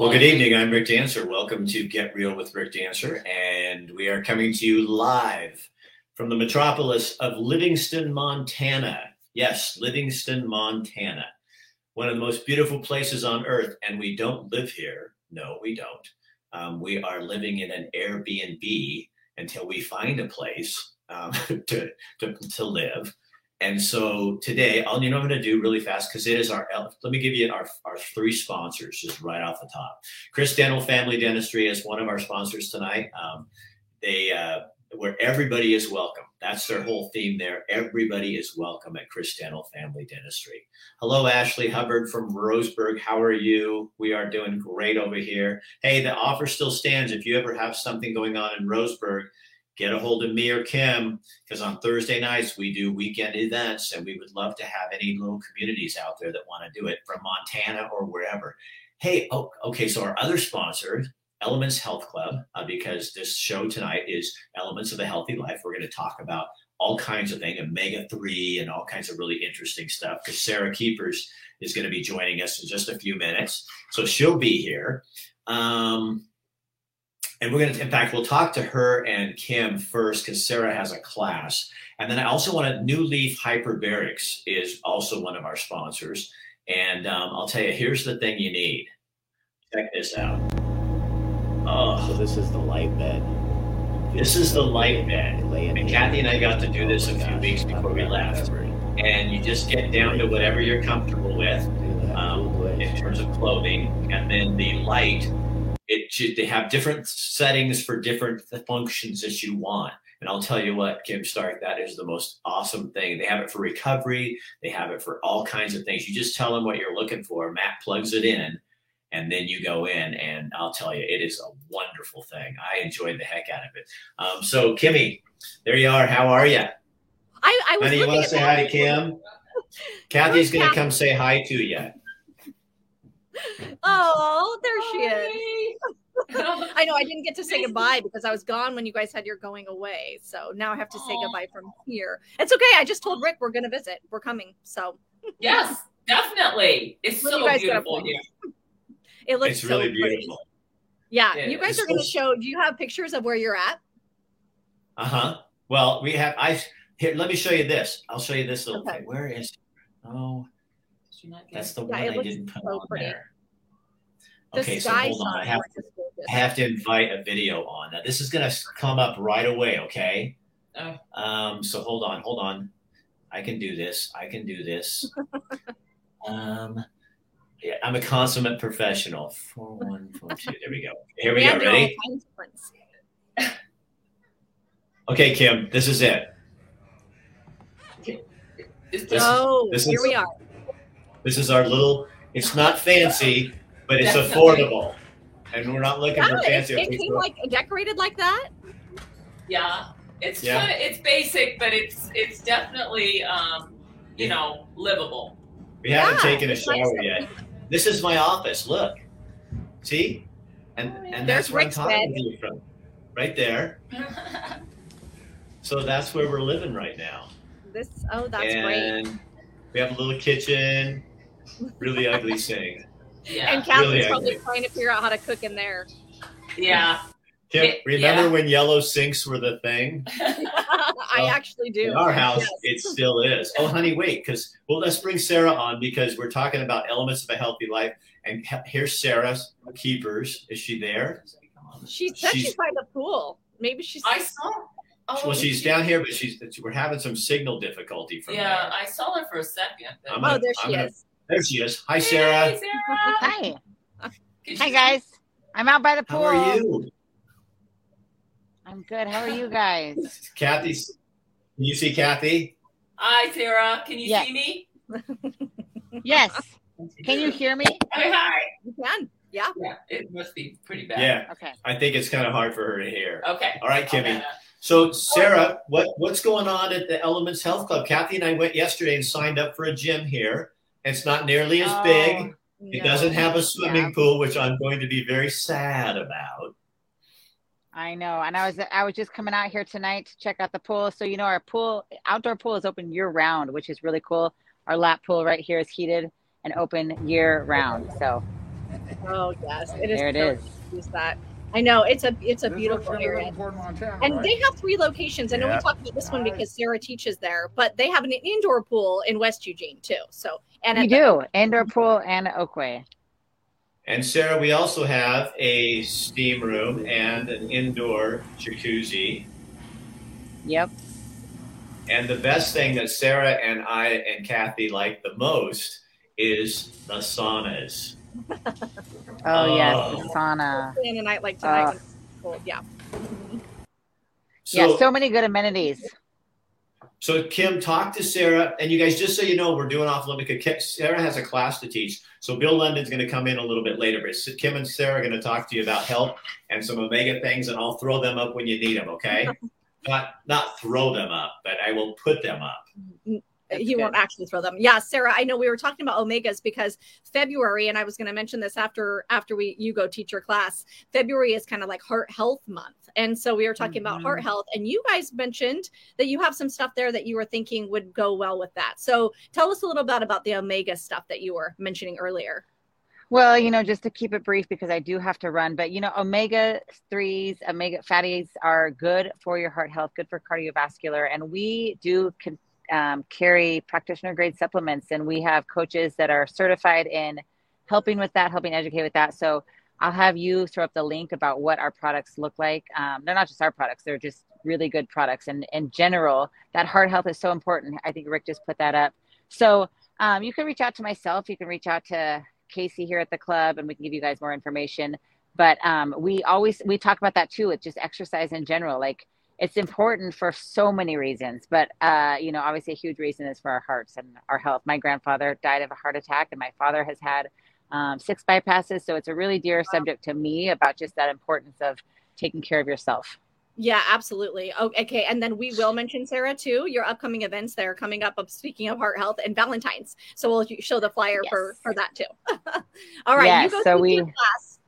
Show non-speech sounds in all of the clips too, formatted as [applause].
Well, good evening. I'm Rick Dancer. Welcome to Get Real with Rick Dancer. And we are coming to you live from the metropolis of Livingston, Montana. Yes, Livingston, Montana. One of the most beautiful places on earth. And we don't live here. No, we don't. Um, we are living in an Airbnb until we find a place um, [laughs] to, to, to live. And so today, all you know, I'm going to do really fast because it is our. Let me give you our, our three sponsors just right off the top. Chris Dental Family Dentistry is one of our sponsors tonight. Um, they uh, where everybody is welcome. That's their whole theme there. Everybody is welcome at Chris Dental Family Dentistry. Hello, Ashley Hubbard from Roseburg. How are you? We are doing great over here. Hey, the offer still stands. If you ever have something going on in Roseburg, get a hold of me or Kim because on Thursday nights we do weekend events and we would love to have any little communities out there that want to do it from Montana or wherever. Hey, oh, okay, so our other sponsor, Elements Health Club, uh, because this show tonight is Elements of a Healthy Life. We're going to talk about all kinds of things, omega 3 and all kinds of really interesting stuff because Sarah Keepers is going to be joining us in just a few minutes. So she'll be here. Um, and we're going to, in fact, we'll talk to her and Kim first because Sarah has a class. And then I also want to, New Leaf Hyperbarics is also one of our sponsors. And um, I'll tell you, here's the thing you need. Check this out. Oh, so this is the light bed. This is the light bed. And Kathy and I got to do this a few weeks before we left. And you just get down to whatever you're comfortable with um, in terms of clothing. And then the light it they have different settings for different functions that you want. And i'll tell you what kim stark that is the most awesome thing. They have it for recovery. They have it for all kinds of things. You just tell them what you're looking for. Matt plugs it in and then you go in and i'll tell you it is a wonderful thing. I enjoyed the heck out of it. Um, so kimmy there you are. How are you i, I was Honey, you want to [laughs] say hi to kim? Kathy's going to come say hi to you Oh, there she is. [laughs] I know I didn't get to say goodbye because I was gone when you guys had your going away. So now I have to say goodbye from here. It's okay. I just told Rick we're going to visit. We're coming. So yes, definitely. It's so beautiful here. [laughs] It looks it's so really pretty. beautiful. Yeah, Yeah, you guys are going to so- show. Do you have pictures of where you're at? Uh huh. Well, we have. I here. Let me show you this. I'll show you this little Okay. thing. Where is? Oh, that's the Yeah, one I didn't put so on pretty. there. The Okay, so hold on. I have, is just gorgeous. I have to invite a video on. Now, this is going to come up right away. Okay. Oh. Um. So hold on. Hold on. I can do this. I can do this. [laughs] um. Yeah, I'm a consummate professional. Four one four two. There we go. Here we Yeah, go. Ready? kinds of prints. Okay, Kim. This is it. This- oh, this here is- we are. This is our little. It's not fancy, but it's Definitely. affordable, and we're not looking Yeah, for it, fancy. it came like decorated like that. yeah, it's Yeah. kinda, it's basic, but it's it's definitely um, you know livable. we haven't Yeah, taken a it's nice shower that yet. This is my office. Look, see, and and There's that's where I'm Rick's talking bed. to you from, right there. [laughs] So that's where we're living right now. This oh, that's great. we have a little kitchen, really ugly sink. Yeah, And Kathy's really probably ugly. trying to figure out how to cook in there. yeah. Kim, Yeah. remember when yellow sinks were the thing? [laughs] [laughs] I Well, actually do. In our house, Yes. it still is. Oh, honey, wait, because well, let's bring Sarah on because we're talking about elements of a healthy life. And here's Sarah's keepers. Is she there? She said she's, She's- by the pool. Maybe she's. I saw. Oh, Well, she's down here, but she's we're having some signal difficulty from Yeah, there. I saw her for a second. but- I'm oh, gonna- there I'm she gonna- is. There she is. Hi, Hey, Sarah. Sarah. Hi. Hi guys. I'm out by the pool. How pool. are you? I'm good. How are you guys? Kathy, Can you see Kathy? Hi, Sarah. Can you Yeah. see me? Yes. [laughs] Can you hear me? Hi, hi. You can. Yeah. Yeah, it must be pretty bad. Yeah, Okay. I think it's kind of hard for her to hear. Okay. All right, Kimmy. Okay. So, Sarah, what what's going on at the Elements Health Club? Kathy and I went yesterday and signed up for a gym here. It's not nearly as Oh, big. It No. doesn't have a swimming Yeah. pool, which I'm going to be very sad about. I know. And I was I was just coming out here tonight to check out the pool. So you know our pool outdoor pool is open year round, which is really cool. Our lap pool right here is heated and open year round. So Oh yes, it is. There it is. Use that. I know it's a it's a This beautiful area. Montana, And right? they have three locations. I know Yeah. we talked about this one because Sarah teaches there, but they have an indoor pool in West Eugene too. So and We at the- do indoor pool and Oakway. And Sarah, we also have a steam room and an indoor jacuzzi. Yep. And the best thing that Sarah and I and Kathy like the most is the saunas. [laughs] Oh, yes, Oh. the sauna. and a night like tonight. Uh, when cold. Yeah. So, yeah, so many good amenities. So Kim, talk to Sarah, and you guys, just so you know, we're doing off limit. Sarah has a class to teach, so Bill London's going to come in a little bit later. But Kim and Sarah are going to talk to you about help and some Omega things, and I'll throw them up when you need them. Okay, [laughs] not not throw them up, but I will put them up. That's he won't actually throw them. Yeah, Sarah, I know we were talking about omegas because February, and I was going to mention this after after we you go teach your class. February is kind of like Heart Health Month, and so we were talking about heart health, and you guys mentioned that you have some stuff there that you were thinking would go well with that. So tell us a little bit about the omega stuff that you were mentioning earlier. Well, you know, just to keep it brief because I do have to run, but you know, omega 3s, omega fatties are good for your heart health, good for cardiovascular. And we do um, carry practitioner grade supplements, and we have coaches that are certified in helping with that, helping educate with that. So I'll have you throw up the link about what our products look like. Um, they're not just our products, they're just really good products. And in general, that heart health is so important. I think Rick just put that up. So um, you can reach out to myself, you can reach out to Casey here at the club, and we can give you guys more information. But um, we always we talk about that too with just exercise in general. Like it's important for so many reasons, but uh, you know, obviously a huge reason is for our hearts and our health. My grandfather died of a heart attack, and my father has had um, six bypasses, so it's a really dear subject to me about just that importance of taking care of yourself. Yeah, absolutely. Okay, and then we will mention Sarah too. Your upcoming events that are coming up. Of speaking of heart health and Valentine's, so we'll show the flyer for Yes. for that too. [laughs] All right, Yes, you go so we- class.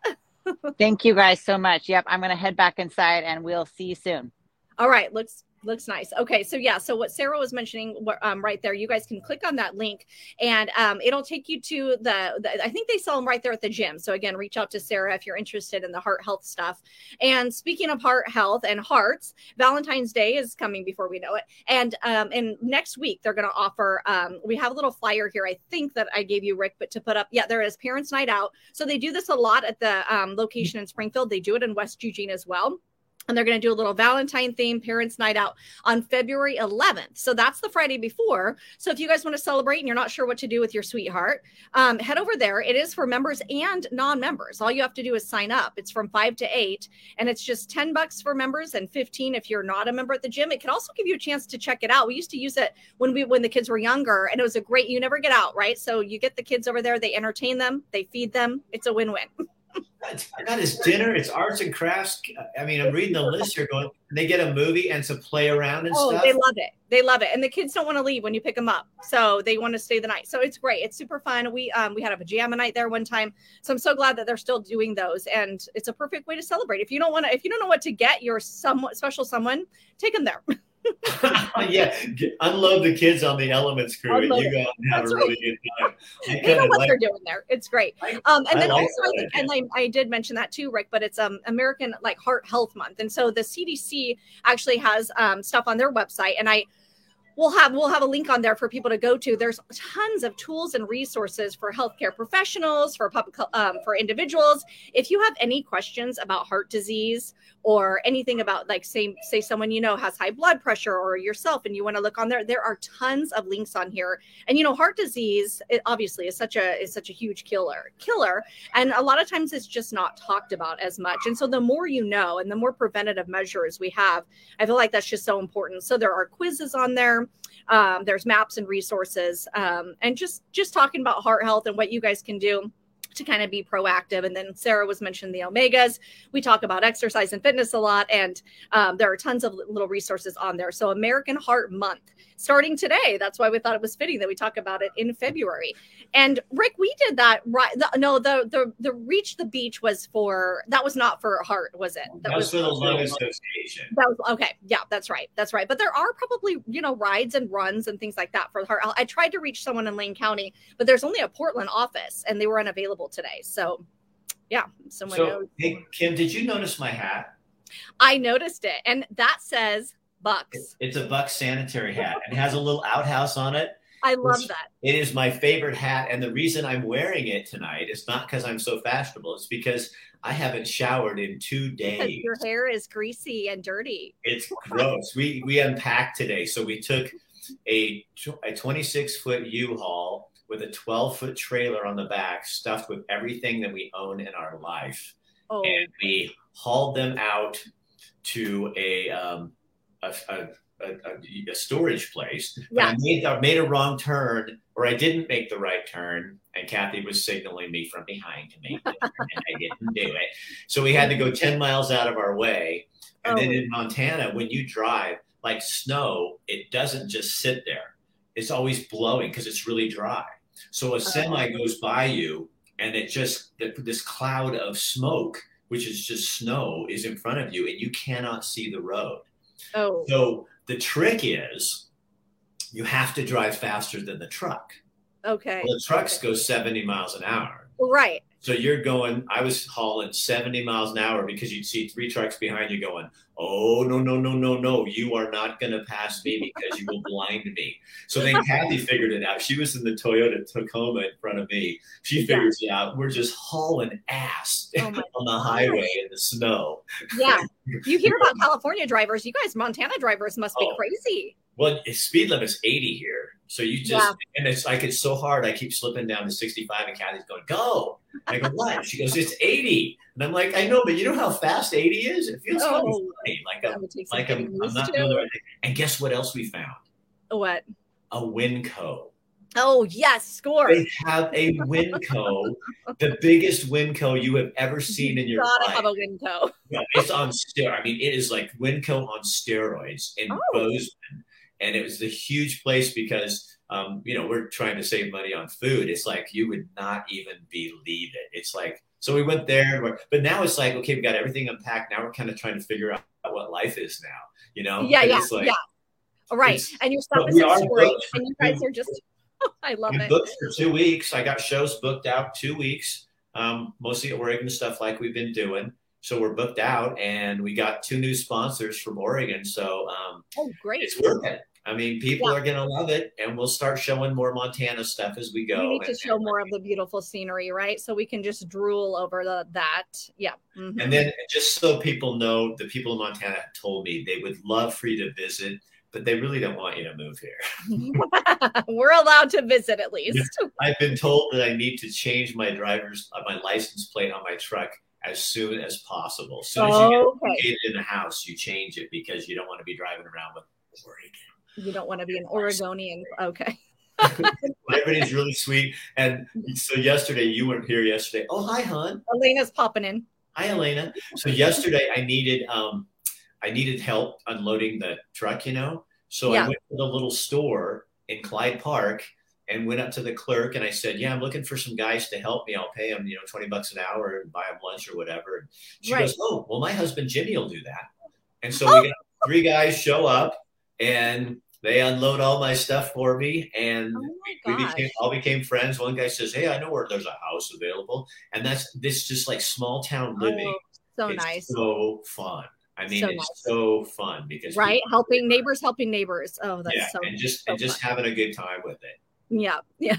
[laughs] Thank you guys so much. Yep, I'm gonna head back inside, and we'll see you soon. All right, looks looks nice. Okay, so yeah, so what Sarah was mentioning um, right there, you guys can click on that link, and um, it'll take you to the, the. I think they sell them right there at the gym. So again, reach out to Sarah if you're interested in the heart health stuff. And speaking of heart health and hearts, Valentine's Day is coming before we know it, and um, and next week they're going to offer. Um, we have a little flyer here. I think that I gave you Rick, but to put up, yeah, there is Parents Night Out. So they do this a lot at the um, location in Springfield. They do it in West Eugene as well and they're going to do a little Valentine theme parents night out on February 11th. So that's the Friday before. So if you guys want to celebrate and you're not sure what to do with your sweetheart, um, head over there. It is for members and non-members. All you have to do is sign up. It's from five to eight, and it's just 10 bucks for members and 15 if you're not a member at the gym. It can also give you a chance to check it out. We used to use it when we when the kids were younger, and it was a great. You never get out, right? So you get the kids over there. They entertain them. They feed them. It's a win-win. [laughs] That is dinner. It's arts and crafts. I mean, I'm reading the list here. Going, they get a movie and to play around and Oh, stuff. they love it. They love it. And the kids don't want to leave when you pick them up. So they want to stay the night. So it's great. It's super fun. We um we had a pajama night there one time. So I'm so glad that they're still doing those. And it's a perfect way to celebrate. If you don't want to if you don't know what to get your somewhat special someone, take them there. [laughs] [laughs] yeah, unload the kids on the Elements crew, and Unload you go out and have That's a really good time. I you know what like- they're doing there. It's great. Um, and I then like also, I think, and I, I did mention that too, Rick. But it's um American like Heart Health Month, and so the CDC actually has um stuff on their website, and I we'll have we'll have a link on there for people to go to. There's tons of tools and resources for healthcare professionals, for public um, for individuals. If you have any questions about heart disease or anything about like say say someone you know has high blood pressure or yourself and you want to look on there, there are tons of links on here. And you know, heart disease obviously is such a is such a huge killer killer, and a lot of times it's just not talked about as much. And so the more you know, and the more preventative measures we have, I feel like that's just so important. So there are quizzes on there. Um, there's maps and resources, um, and just just talking about heart health and what you guys can do to kind of be proactive. And then Sarah was mentioning the omegas. We talk about exercise and fitness a lot, and um, there are tons of little resources on there. So American Heart Month starting today. That's why we thought it was fitting that we talk about it in February. And Rick, we did that right. The, no, the the the reach the beach was for that was not for heart, was it? That was for the Lung Association. That was okay. Yeah, that's right. That's right. But there are probably, you know, rides and runs and things like that for heart. I tried to reach someone in Lane County, but there's only a Portland office and they were unavailable today. So Yeah, someone So, knows. hey, Kim, did you notice my hat? I noticed it, and that says Bucks. It's a Bucks sanitary hat and has a little outhouse on it. I love that. It is my favorite hat, and the reason I'm wearing it tonight is not because I'm so fashionable. It's because I haven't showered in two Because days. your hair is greasy and dirty. It's gross. We we unpacked today, so we took a a 26 foot U-Haul with a 12 foot trailer on the back, stuffed with everything that we own in our life, Oh, and we hauled them out to a um, a, a, a, a- storage place. But I Yeah. made, I made a wrong turn, or I didn't make the right turn, and Kathy was signaling me from behind to make turn, and I didn't do it. So we had to go 10 miles out of our way. And then Oh. in Montana, when you drive, like snow, it doesn't just sit there. It's always blowing because it's really dry. So a uh-huh. semi goes by you, and it just this cloud of smoke, which is just snow, is in front of you, and you cannot see the road. oh, So the trick is you have to drive faster than the truck. okay. Well, the trucks go 70 miles an hour. Right. So you're going, I was hauling 70 miles an hour because you'd see three trucks behind you going, Oh, no, no, no, no, no. You are not going to pass me because you will blind me. So then Kathy figured it out. She was in the Toyota Tacoma in front of me. She Yeah. figures it out. We're just hauling ass Oh [laughs] on the highway in the snow. Yeah. You hear about [laughs] California drivers. You guys, Montana drivers must be Oh. crazy. Well, speed limit's 80 here. So you just, Yeah. and it's like, it's so hard. I keep slipping down to 65 and Kathy's going, go. I go, what? She goes, it's 80. And I'm like, I know, but you know how fast 80 is? It feels Oh. funny. Like That I'm, would take some like I'm, I'm not doing the right thing. And guess what else we found? What? A Winco. Oh, yes. Score. They have a Winco, the biggest Winco you have ever seen in your life. Gotta have a Winco. Yeah, it's on steroids. I mean, it is like Winco on steroids in Oh. Bozeman, and it was a huge place because um, you know we're trying to save money on food. It's like you would not even believe it. It's like so we went there, but now it's like okay, we got everything unpacked. Now we're kind of trying to figure out what life is now. You know? Yeah, yeah, it's like, yeah. All right. And your stuff is we storage, booked and you guys are just, [laughs] I love I'm it. booked for two weeks. I got shows booked out two weeks, um, mostly Oregon stuff like we've been doing. So we're booked out, and we got two new sponsors from Oregon. So um, Oh, great. it's working. I mean, people are going to love it, and we'll start showing more Montana stuff as we go. We need to and, show more of the beautiful scenery, right? So we can just drool over the that. Yeah. Mhm. And then just so people know, the people in Montana told me they would love for you to visit, but they really don't want you to move here. [laughs] We're allowed to visit at least. [laughs] I've been told that I need to change my driver's uh, my license plate on my truck as soon as possible. As soon as you get okay. in the house, you change it because you don't want to be driving around with Oregon. You don't want to be an Oregonian. Okay. [laughs] Everybody's really sweet. And so yesterday, you weren't here yesterday. Oh, hi, hon. Elena's popping in. Hi, Elena. So yesterday, I needed um, I needed help unloading the truck. You know, so Yeah. I went to the little store in Clyde Park and went up to the clerk and I said, "Yeah, I'm looking for some guys to help me. I'll pay them, you know, twenty bucks an hour and buy them lunch or whatever." And she Right. goes, "Oh, well, my husband Jimmy will do that." And so Oh. we got three guys show up and they unload all my stuff for me and Oh we became all became friends. One guy says, "Hey, I know where there's a house available," and that's this just like small town oh, living. Oh, so it's nice. so fun. I mean, So it's nice. so fun because right? Helping neighbors, helping neighbors. Oh, that's yeah, so and just so and just fun. having a good time with it. Yeah. Yeah.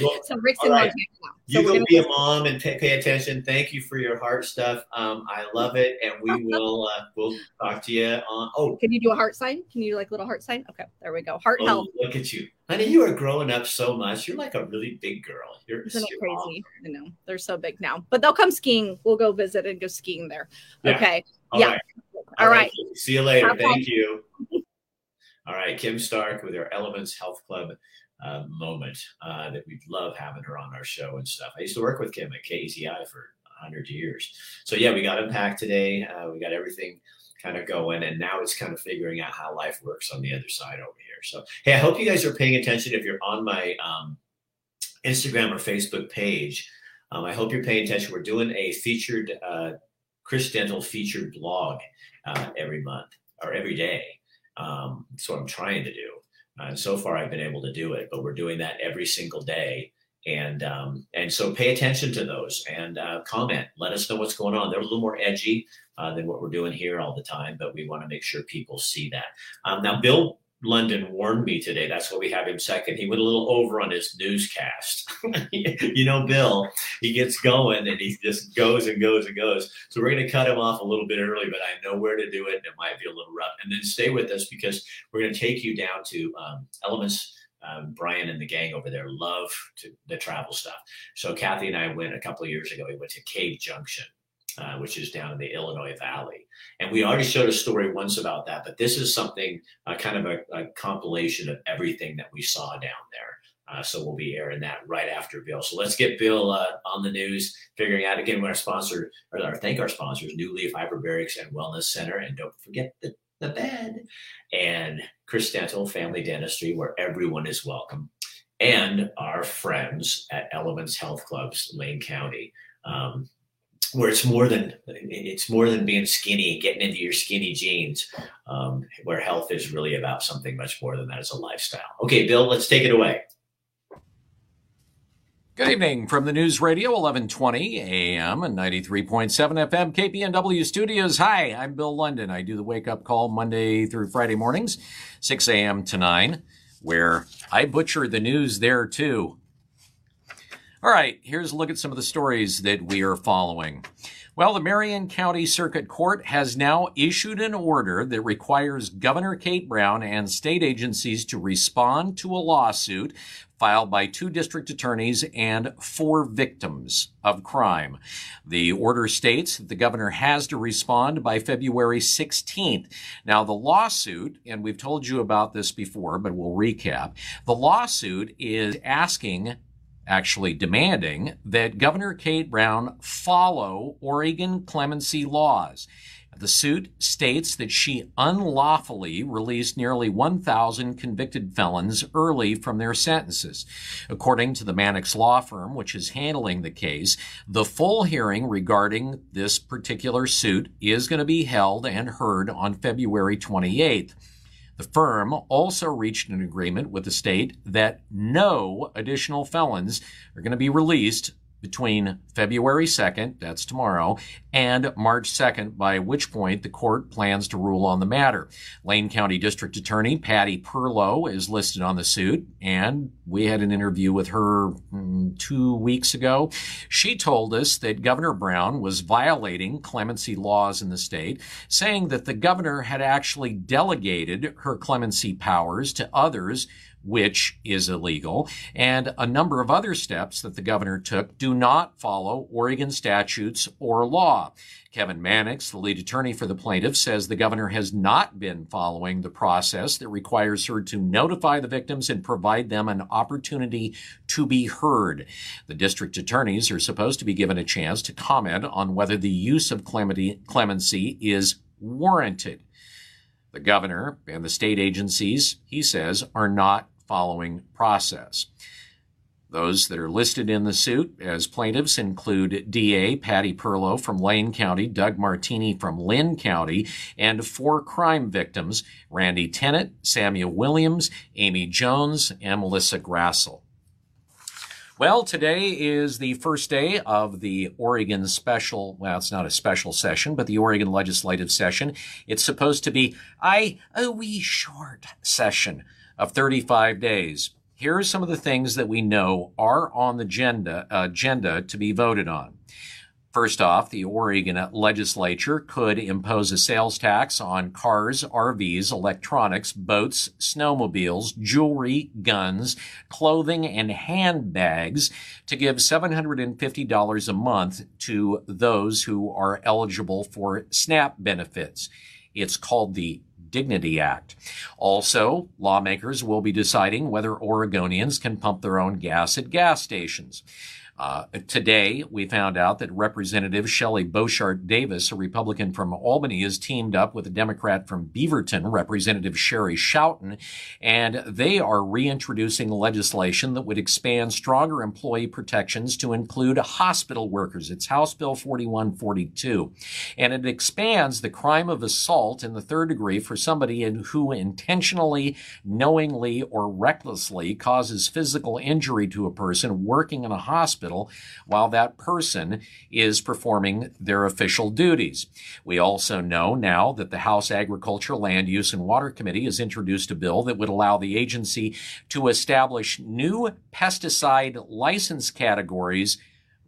Well, So Rick's in right. Montana now. So you go be a mom and pay, pay attention. Thank you for your heart stuff. Um, I love it, and we will uh, we'll talk to you on. Oh, Can you do a heart sign? Can you do like little heart sign? Okay, there we go. Heart oh, health. look at you, honey. You are growing up so much. You're like a really big girl. You're, Isn't it crazy? I know they're so big now, but they'll come skiing. We'll go visit and go skiing there. Yeah. Okay. All Yeah. right. All right. See you later. Have fun. Thank you. All right. Kim Stark with our Elements Health Club uh, moment uh, that we love having her on our show and stuff. I used to work with Kim at KEZI for 100 years. So, yeah, we got unpacked today. Uh, we got everything kind of going. And now it's kind of figuring out how life works on the other side over here. So, hey, I hope you guys are paying attention. If you're on my um, Instagram or Facebook page, um, I hope you're paying attention. We're doing a featured uh, Chris Dental featured blog uh, every month or every day. Um, that's what I'm trying to do. Uh, and so far, I've been able to do it, but we're doing that every single day. and um, and so pay attention to those and uh, comment. Let us know what's going on. They're a little more edgy uh, than what we're doing here all the time, but we want to make sure people see that. Um, now, Bill London warned me today. That's why we have him second. He went a little over on his newscast. [laughs] you know, Bill, he gets going and he just goes and goes and goes. So we're going to cut him off a little bit early, but I know where to do it. And it might be a little rough. And then stay with us because we're going to take you down to um, Elements um, Brian and the gang over there love to, the travel stuff. So Kathy and I went a couple of years ago. We went to Cave Junction, uh, which is down in the Illinois Valley, and we already showed a story once about that. But this is something uh, kind of a, a, compilation of everything that we saw down there. Uh, so we'll be airing that right after Bill. So let's get Bill uh, on the news, figuring out again what our sponsor or our thank our sponsors, New Leaf Hyperbarics and Wellness Center, and don't forget the the bed, and Chris Dental Family Dentistry, where everyone is welcome, and our friends at Elements Health Clubs, Lane County. Um, where it's more than it's more than being skinny getting into your skinny jeans um, where health is really about something much more than that as a lifestyle okay bill let's take it away Good evening from the News Radio 1120 AM and 93.7 FM KPNW studios. Hi, I'm Bill London. I do the wake up call Monday through Friday mornings, 6 a.m. to 9, where I butcher the news there too. All right, here's a look at some of the stories that we are following. Well, the Marion County Circuit Court has now issued an order that requires Governor Kate Brown and state agencies to respond to a lawsuit filed by two district attorneys and four victims of crime. The order states that the governor has to respond by February 16th. Now, the lawsuit, and we've told you about this before, but we'll recap. The lawsuit is asking actually demanding that Governor Kate Brown follow Oregon clemency laws. The suit states that she unlawfully released nearly 1,000 convicted felons early from their sentences. According to the Mannix law firm, which is handling the case, the full hearing regarding this particular suit is going to be held and heard on February 28th. The firm also reached an agreement with the state that no additional felons are going to be released between February 2nd, that's tomorrow, and March 2nd, by which point the court plans to rule on the matter. Lane County District Attorney Patty Perlow is listed on the suit, and we had an interview with her mm, two weeks ago. She told us that Governor Brown was violating clemency laws in the state, saying that the governor had actually delegated her clemency powers to others which is illegal, and a number of other steps that the governor took do not follow Oregon statutes or law. Kevin Mannix, the lead attorney for the plaintiff, says the governor has not been following the process that requires her to notify the victims and provide them an opportunity to be heard. The district attorneys are supposed to be given a chance to comment on whether the use of clemency is warranted. The governor and the state agencies, he says, are not following process. Those that are listed in the suit as plaintiffs include DA Patty Perlow from Lane County, Doug Marteeny from Linn County, and four crime victims Randy Tennant, Samuel Williams, Amy Jones, and Melissa Grassel. Well, today is the first day of the Oregon special, well, it's not a special session, but the Oregon legislative session. It's supposed to be a wee short session of 35 days. Here are some of the things that we know are on the agenda, agenda to be voted on. First off, the Oregon legislature could impose a sales tax on cars, RVs, electronics, boats, snowmobiles, jewelry, guns, clothing, and handbags to give $750 a month to those who are eligible for SNAP benefits. It's called the Dignity Act. Also, lawmakers will be deciding whether Oregonians can pump their own gas at gas stations. Uh, today, we found out that Representative Shelly Boshart Davis, a Republican from Albany, has teamed up with a Democrat from Beaverton, Representative Sheri Schouten, and they are reintroducing legislation that would expand stronger employee protections to include hospital workers. It's House Bill 4142. And it expands the crime of assault in the third degree for somebody who intentionally, knowingly, or recklessly causes physical injury to a person working in a hospital hospital while that person is performing their official duties. We also know now that the House Agriculture, Land Use, and Water Committee has introduced a bill that would allow the agency to establish new pesticide license categories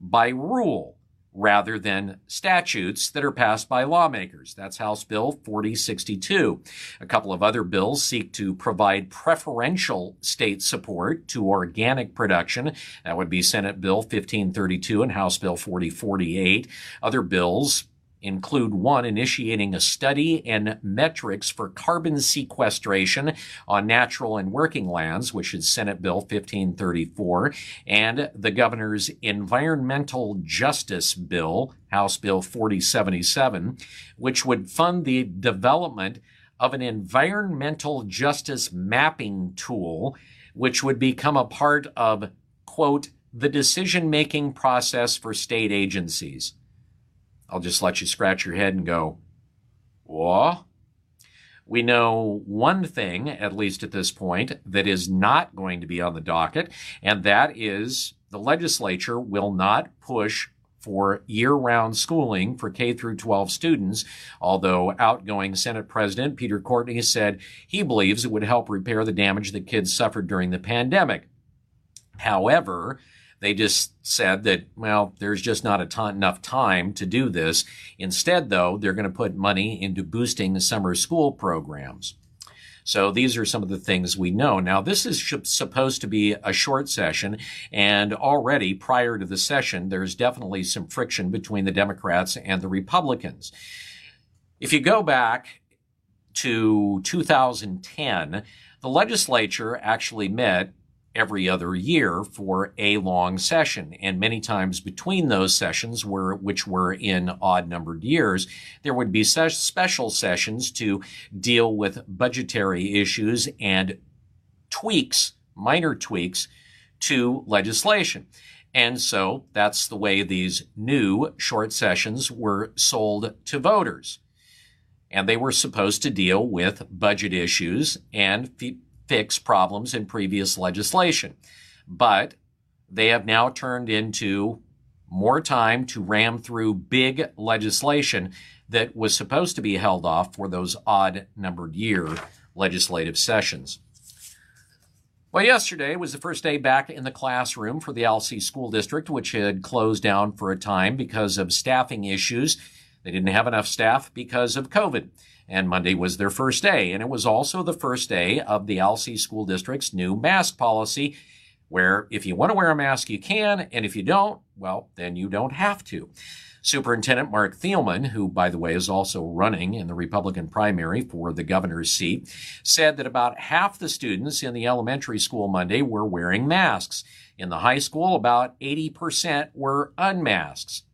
by rule rather than statutes that are passed by lawmakers. That's House Bill 4062. A couple of other bills seek to provide preferential state support to organic production. That would be Senate Bill 1532 and House Bill 4048. Other bills include one, initiating a study and metrics for carbon sequestration on natural and working lands, which is Senate Bill 1534, and the governor's Environmental Justice Bill, House Bill 4077, which would fund the development of an environmental justice mapping tool, which would become a part of, quote, the decision making process for state agencies. I'll just let you scratch your head and go, what? We know one thing, at least at this point, that is not going to be on the docket, and that is the legislature will not push for year-round schooling for K through 12 students, although outgoing Senate President Peter Courtney said he believes it would help repair the damage that kids suffered during the pandemic. However, they just said that, well, there's just not ton, enough time to do this. Instead, though, they're going to put money into boosting summer school programs. So these are some of the things we know. Now, this is supposed to be a short session, and already prior to the session, there's definitely some friction between the Democrats and the Republicans. If you go back to 2010, the legislature actually met every other year for a long session. And many times between those sessions, were, which were in odd numbered years, there would be special sessions to deal with budgetary issues and tweaks, minor tweaks to legislation. And so that's the way these new short sessions were sold to voters. And they were supposed to deal with budget issues and fix problems in previous legislation. But they have now turned into more time to ram through big legislation that was supposed to be held off for those odd numbered year legislative sessions. Well, yesterday was the first day back in the classroom for the Alsea School District, which had closed down for a time because of staffing issues. They didn't have enough staff because of COVID and Monday was their first day. And it was also the first day of the Alsea School District's new mask policy, where if you want to wear a mask, you can, and if you don't, well, then you don't have to. Superintendent Marc Thielman, who, by the way, is also running in the Republican primary for the governor's seat, said that about half the students in the elementary school Monday were wearing masks. In the high school, about 80% were unmasked.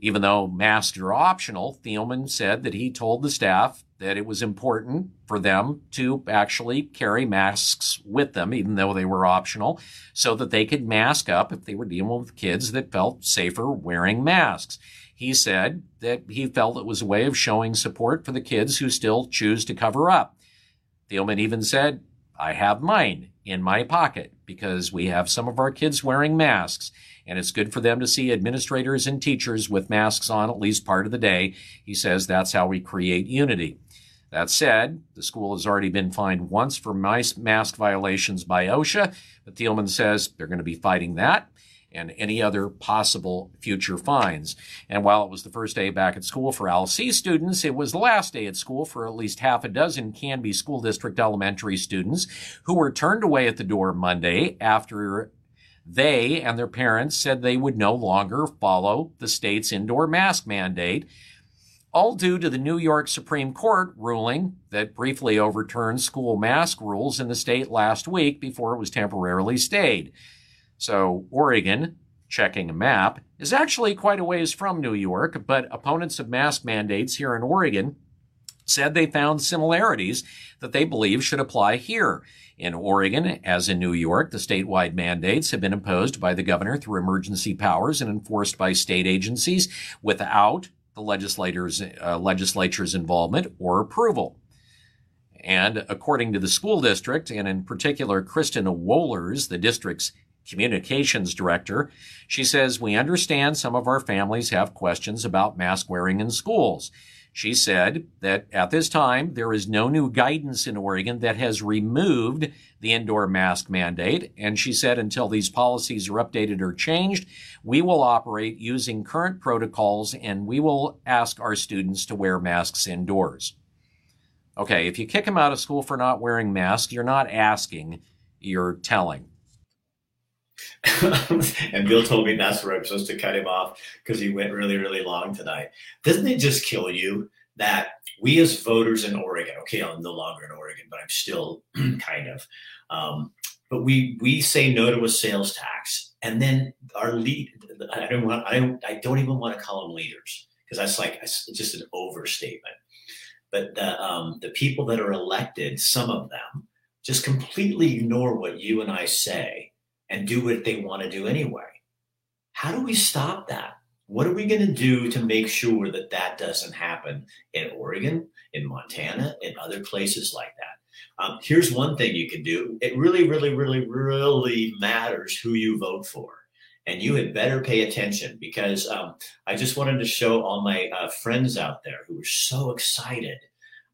Even though masks are optional, Thielman said that he told the staff that it was important for them to actually carry masks with them, even though they were optional, so that they could mask up if they were dealing with kids that felt safer wearing masks. He said that he felt it was a way of showing support for the kids who still choose to cover up. Thielman even said, I have mine in my pocket because we have some of our kids wearing masks and it's good for them to see administrators and teachers with masks on at least part of the day. He says that's how we create unity. That said, the school has already been fined once for mask violations by OSHA, but Thielman says they're going to be fighting that and any other possible future fines. And while it was the first day back at school for Alsea students, it was the last day at school for at least half a dozen Canby School District elementary students who were turned away at the door Monday after they and their parents said they would no longer follow the state's indoor mask mandate, all due to the New York Supreme Court ruling that briefly overturned school mask rules in the state last week before it was temporarily stayed. So Oregon checking a map, is actually quite a ways from New York, but opponents of mask mandates here in Oregon said they found similarities that they believe should apply here. In Oregon, as in New York, the statewide mandates have been imposed by the governor through emergency powers and enforced by state agencies without the legislators, uh, legislature's involvement or approval. And according to the school district, and in particular Kristen Wohlers, the district's communications director, she says, We understand some of our families have questions about mask wearing in schools. She said that at this time, there is no new guidance in Oregon that has removed the indoor mask mandate. And she said until these policies are updated or changed, we will operate using current protocols and we will ask our students to wear masks indoors. Okay, if you kick them out of school for not wearing masks, you're not asking, you're telling. [laughs] and Bill told me that's where I'm supposed to cut him off because he went really, really long tonight. Doesn't it just kill you that we as voters in Oregon, okay, I'm no longer in Oregon, but I'm still [clears throat] kind of, um, but we we say no to a sales tax, and then our lead, I don't want, I don't, I don't even want to call them leaders because that's like it's just an overstatement. But the um, the people that are elected, some of them, just completely ignore what you and I say and do what they want to do anyway. How do we stop that? What are we going to do to make sure that that doesn't happen in Oregon, in Montana, in other places like that? Um, here's one thing you can do. It really, really, really, really matters who you vote for. And you had better pay attention because um, I just wanted to show all my uh, friends out there who were so excited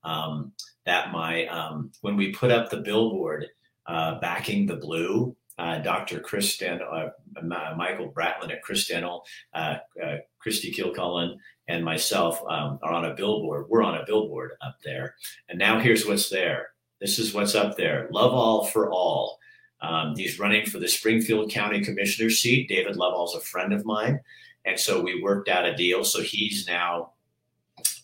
um, that my, um, when we put up the billboard uh, backing the blue, uh, Dr. Chris uh, Michael Bratlin at Chris Dental, uh, uh, Christy Kilcullen, and myself um, are on a billboard. We're on a billboard up there. And now here's what's there. This is what's up there. Loveall for all. Um, he's running for the Springfield County Commissioner seat. David Loveall's a friend of mine. And so we worked out a deal. So he's now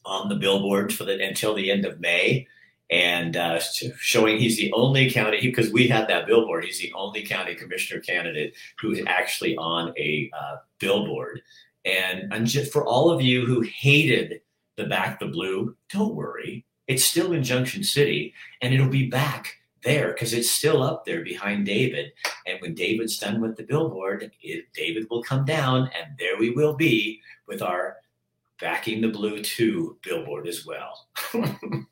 on the billboard for the until the end of May and uh, showing he's the only county because we had that billboard. He's the only county commissioner candidate who's actually on a uh, billboard. And, and just for all of you who hated the back the blue, don't worry. It's still in Junction City, and it'll be back there because it's still up there behind David. And when David's done with the billboard, it, David will come down, and there we will be with our backing the blue two billboard as well. [laughs]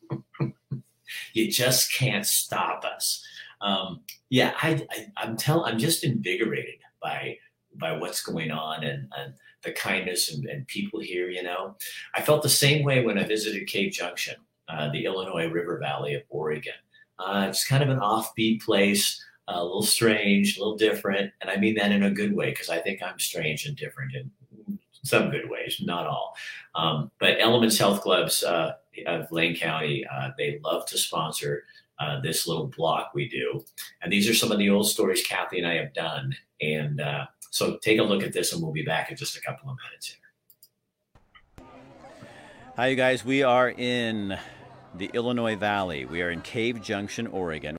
You just can't stop us. Um, yeah, I, I, am tell, I'm just invigorated by by what's going on and, and the kindness and, and, people here. You know, I felt the same way when I visited Cave Junction, uh, the Illinois River Valley of Oregon. Uh, it's kind of an offbeat place, a little strange, a little different, and I mean that in a good way because I think I'm strange and different in some good ways, not all. Um, but Elements Health Clubs uh, of Lane County, uh, they love to sponsor uh, this little block we do. And these are some of the old stories Kathy and I have done. And uh, so take a look at this, and we'll be back in just a couple of minutes here. Hi, you guys. We are in the Illinois Valley. We are in Cave Junction, Oregon.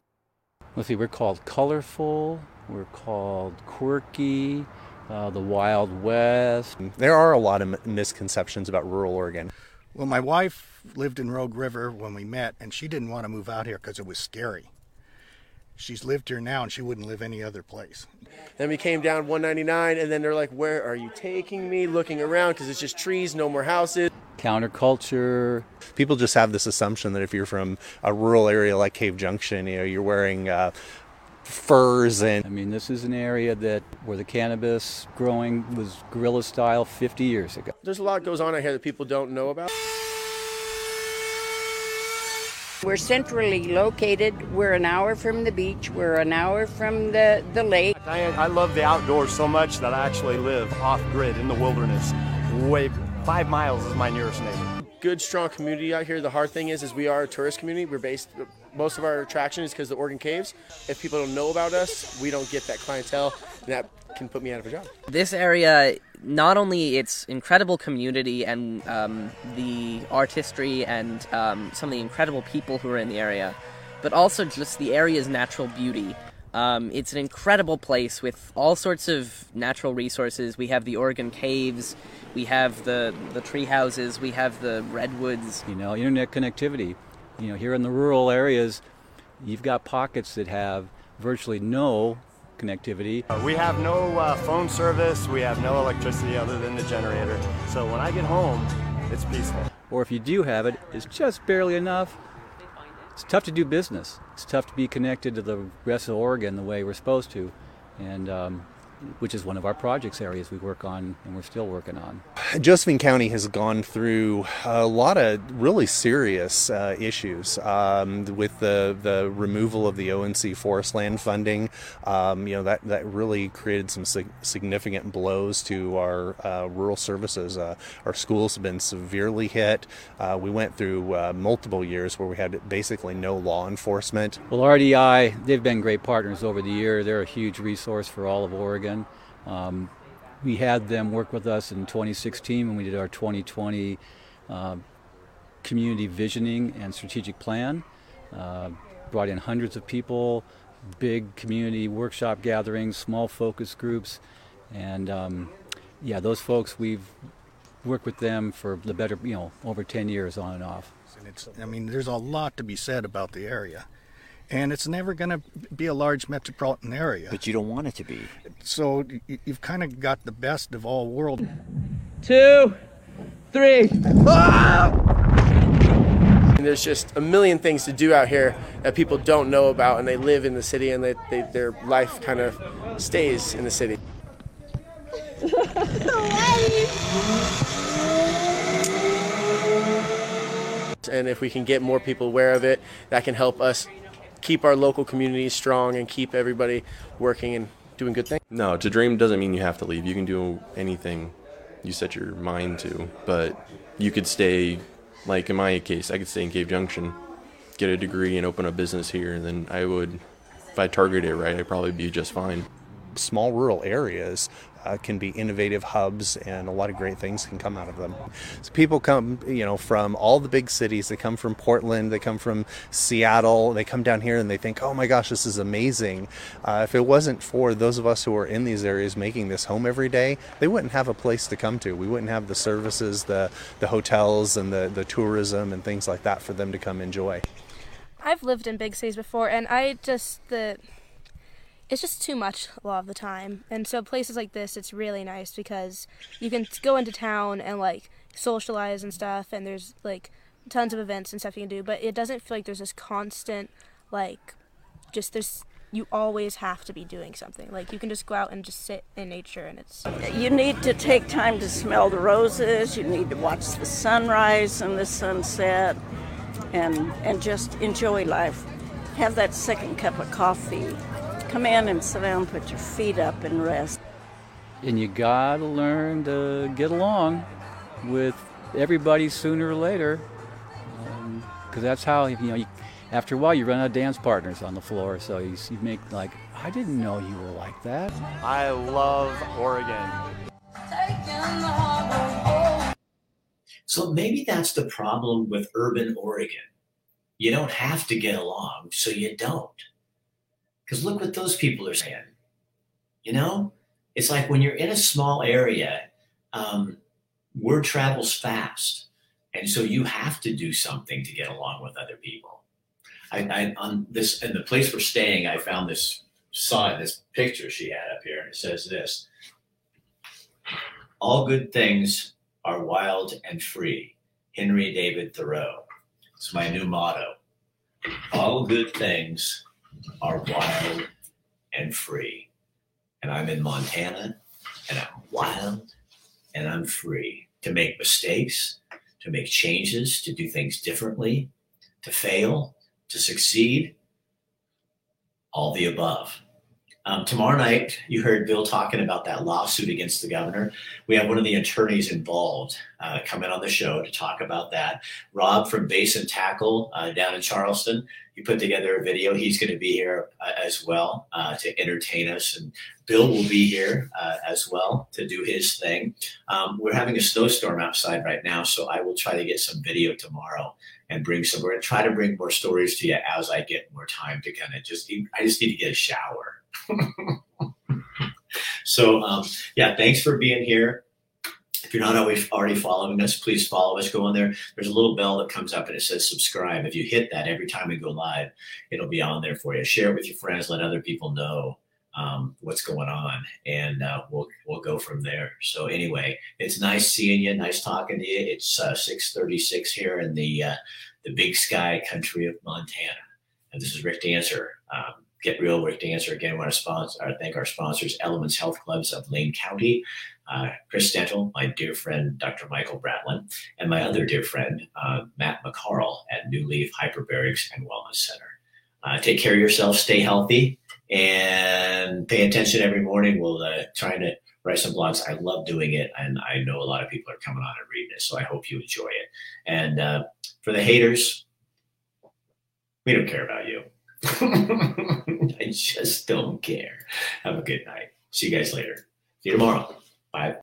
Let's see, we're called colorful, we're called quirky, uh, the Wild West. There are a lot of misconceptions about rural Oregon. Well, my wife lived in Rogue River when we met, and she didn't want to move out here because it was scary. She's lived here now, and she wouldn't live any other place. Then we came down 199, and then they're like, "Where are you taking me?" Looking around because it's just trees, no more houses. Counterculture. People just have this assumption that if you're from a rural area like Cave Junction, you know, you're wearing uh, furs and I mean this is an area that where the cannabis growing was guerrilla style 50 years ago. There's a lot goes on out here that people don't know about. We're centrally located. We're an hour from the beach. We're an hour from the, the lake. I, I love the outdoors so much that I actually live off grid in the wilderness. Way five miles is my nearest neighbor. Good, strong community out here. The hard thing is, is we are a tourist community. We're based most of our attraction is because the Oregon Caves. If people don't know about us, we don't get that clientele, and that can put me out of a job. This area, not only its incredible community and um, the artistry and um, some of the incredible people who are in the area, but also just the area's natural beauty. Um, it's an incredible place with all sorts of natural resources. We have the Oregon caves, we have the the tree houses, we have the redwoods. You know, internet connectivity. You know, here in the rural areas, you've got pockets that have virtually no connectivity. Uh, we have no uh, phone service, we have no electricity other than the generator. So when I get home, it's peaceful. Or if you do have it, it's just barely enough. It's tough to do business. It's tough to be connected to the rest of Oregon the way we're supposed to. And um, which is one of our projects areas we work on and we're still working on. Josephine County has gone through a lot of really serious uh, issues um, with the the removal of the O&C forest land funding. Um, you know that that really created some sig- significant blows to our uh, rural services. Uh, our schools have been severely hit. Uh, we went through uh, multiple years where we had basically no law enforcement. Well, RDI they've been great partners over the year. They're a huge resource for all of Oregon. Um, we had them work with us in 2016 when we did our 2020 uh, community visioning and strategic plan. Uh, brought in hundreds of people, big community workshop gatherings, small focus groups, and um, yeah, those folks we've worked with them for the better, you know, over 10 years on and off. And it's, I mean, there's a lot to be said about the area and it's never going to be a large metropolitan area. But you don't want it to be. So you've kind of got the best of all worlds. Two, three. And there's just a million things to do out here that people don't know about, and they live in the city, and they, they, their life kind of stays in the city. [laughs] and if we can get more people aware of it, that can help us keep our local communities strong and keep everybody working and doing good things. No, to dream doesn't mean you have to leave. You can do anything you set your mind to, but you could stay, like in my case, I could stay in Cave Junction, get a degree, and open a business here, and then I would, if I targeted it right, I'd probably be just fine. Small rural areas uh, can be innovative hubs, and a lot of great things can come out of them. So people come, you know, from all the big cities. They come from Portland. They come from Seattle. They come down here and they think, "Oh my gosh, this is amazing." Uh, if it wasn't for those of us who are in these areas making this home every day, they wouldn't have a place to come to. We wouldn't have the services, the the hotels, and the the tourism and things like that for them to come enjoy. I've lived in big cities before, and I just the it's just too much a lot of the time. And so places like this, it's really nice because you can go into town and like socialize and stuff, and there's like tons of events and stuff you can do. But it doesn't feel like there's this constant like just there's you always have to be doing something. Like you can just go out and just sit in nature and it's You need to take time to smell the roses, you need to watch the sunrise and the sunset and and just enjoy life. Have that second cup of coffee Come in and sit down, put your feet up and rest. And you gotta learn to get along with everybody sooner or later, because um, that's how you know. You, after a while, you run out of dance partners on the floor, so you, you make like, I didn't know you were like that. I love Oregon. So maybe that's the problem with urban Oregon. You don't have to get along, so you don't. Because look what those people are saying. You know, it's like when you're in a small area, um, word travels fast. And so you have to do something to get along with other people. I, I on this in the place we're staying, I found this sign, this picture she had up here, and it says this: "All good things are wild and free." Henry David Thoreau. It's my new motto. All good things are wild and free. And I'm in Montana and I'm wild and I'm free to make mistakes, to make changes, to do things differently, to fail, to succeed, all the above. Um, tomorrow night, you heard Bill talking about that lawsuit against the governor. We have one of the attorneys involved uh, coming on the show to talk about that. Rob from Basin Tackle uh, down in Charleston, he put together a video. He's going to be here uh, as well uh, to entertain us, and Bill will be here uh, as well to do his thing. Um, we're having a snowstorm outside right now, so I will try to get some video tomorrow and bring some. We're going to try to bring more stories to you as I get more time to kind of just. I just need to get a shower. [laughs] so um, yeah, thanks for being here. If you're not always already following us, please follow us. Go on there. There's a little bell that comes up and it says subscribe. If you hit that every time we go live, it'll be on there for you. Share it with your friends. Let other people know um, what's going on, and uh, we'll we'll go from there. So anyway, it's nice seeing you. Nice talking to you. It's uh, 6:36 here in the uh, the Big Sky country of Montana, and this is Rick Dancer. Um, Get Real Rick Dancer again. I Want to sponsor, uh, thank our sponsors, Elements Health Clubs of Lane County, uh, Chris Dental, my dear friend Dr. Michael Bratlin, and my other dear friend uh, Matt McCarl at New Leaf Hyperbarics and Wellness Center. Uh, take care of yourself, stay healthy, and pay attention every morning. We'll uh, try to write some blogs. I love doing it, and I know a lot of people are coming on and reading it, so I hope you enjoy it. And uh, for the haters, we don't care about you. [laughs] I just don't care. Have a good night. See you guys later. See you tomorrow. Bye.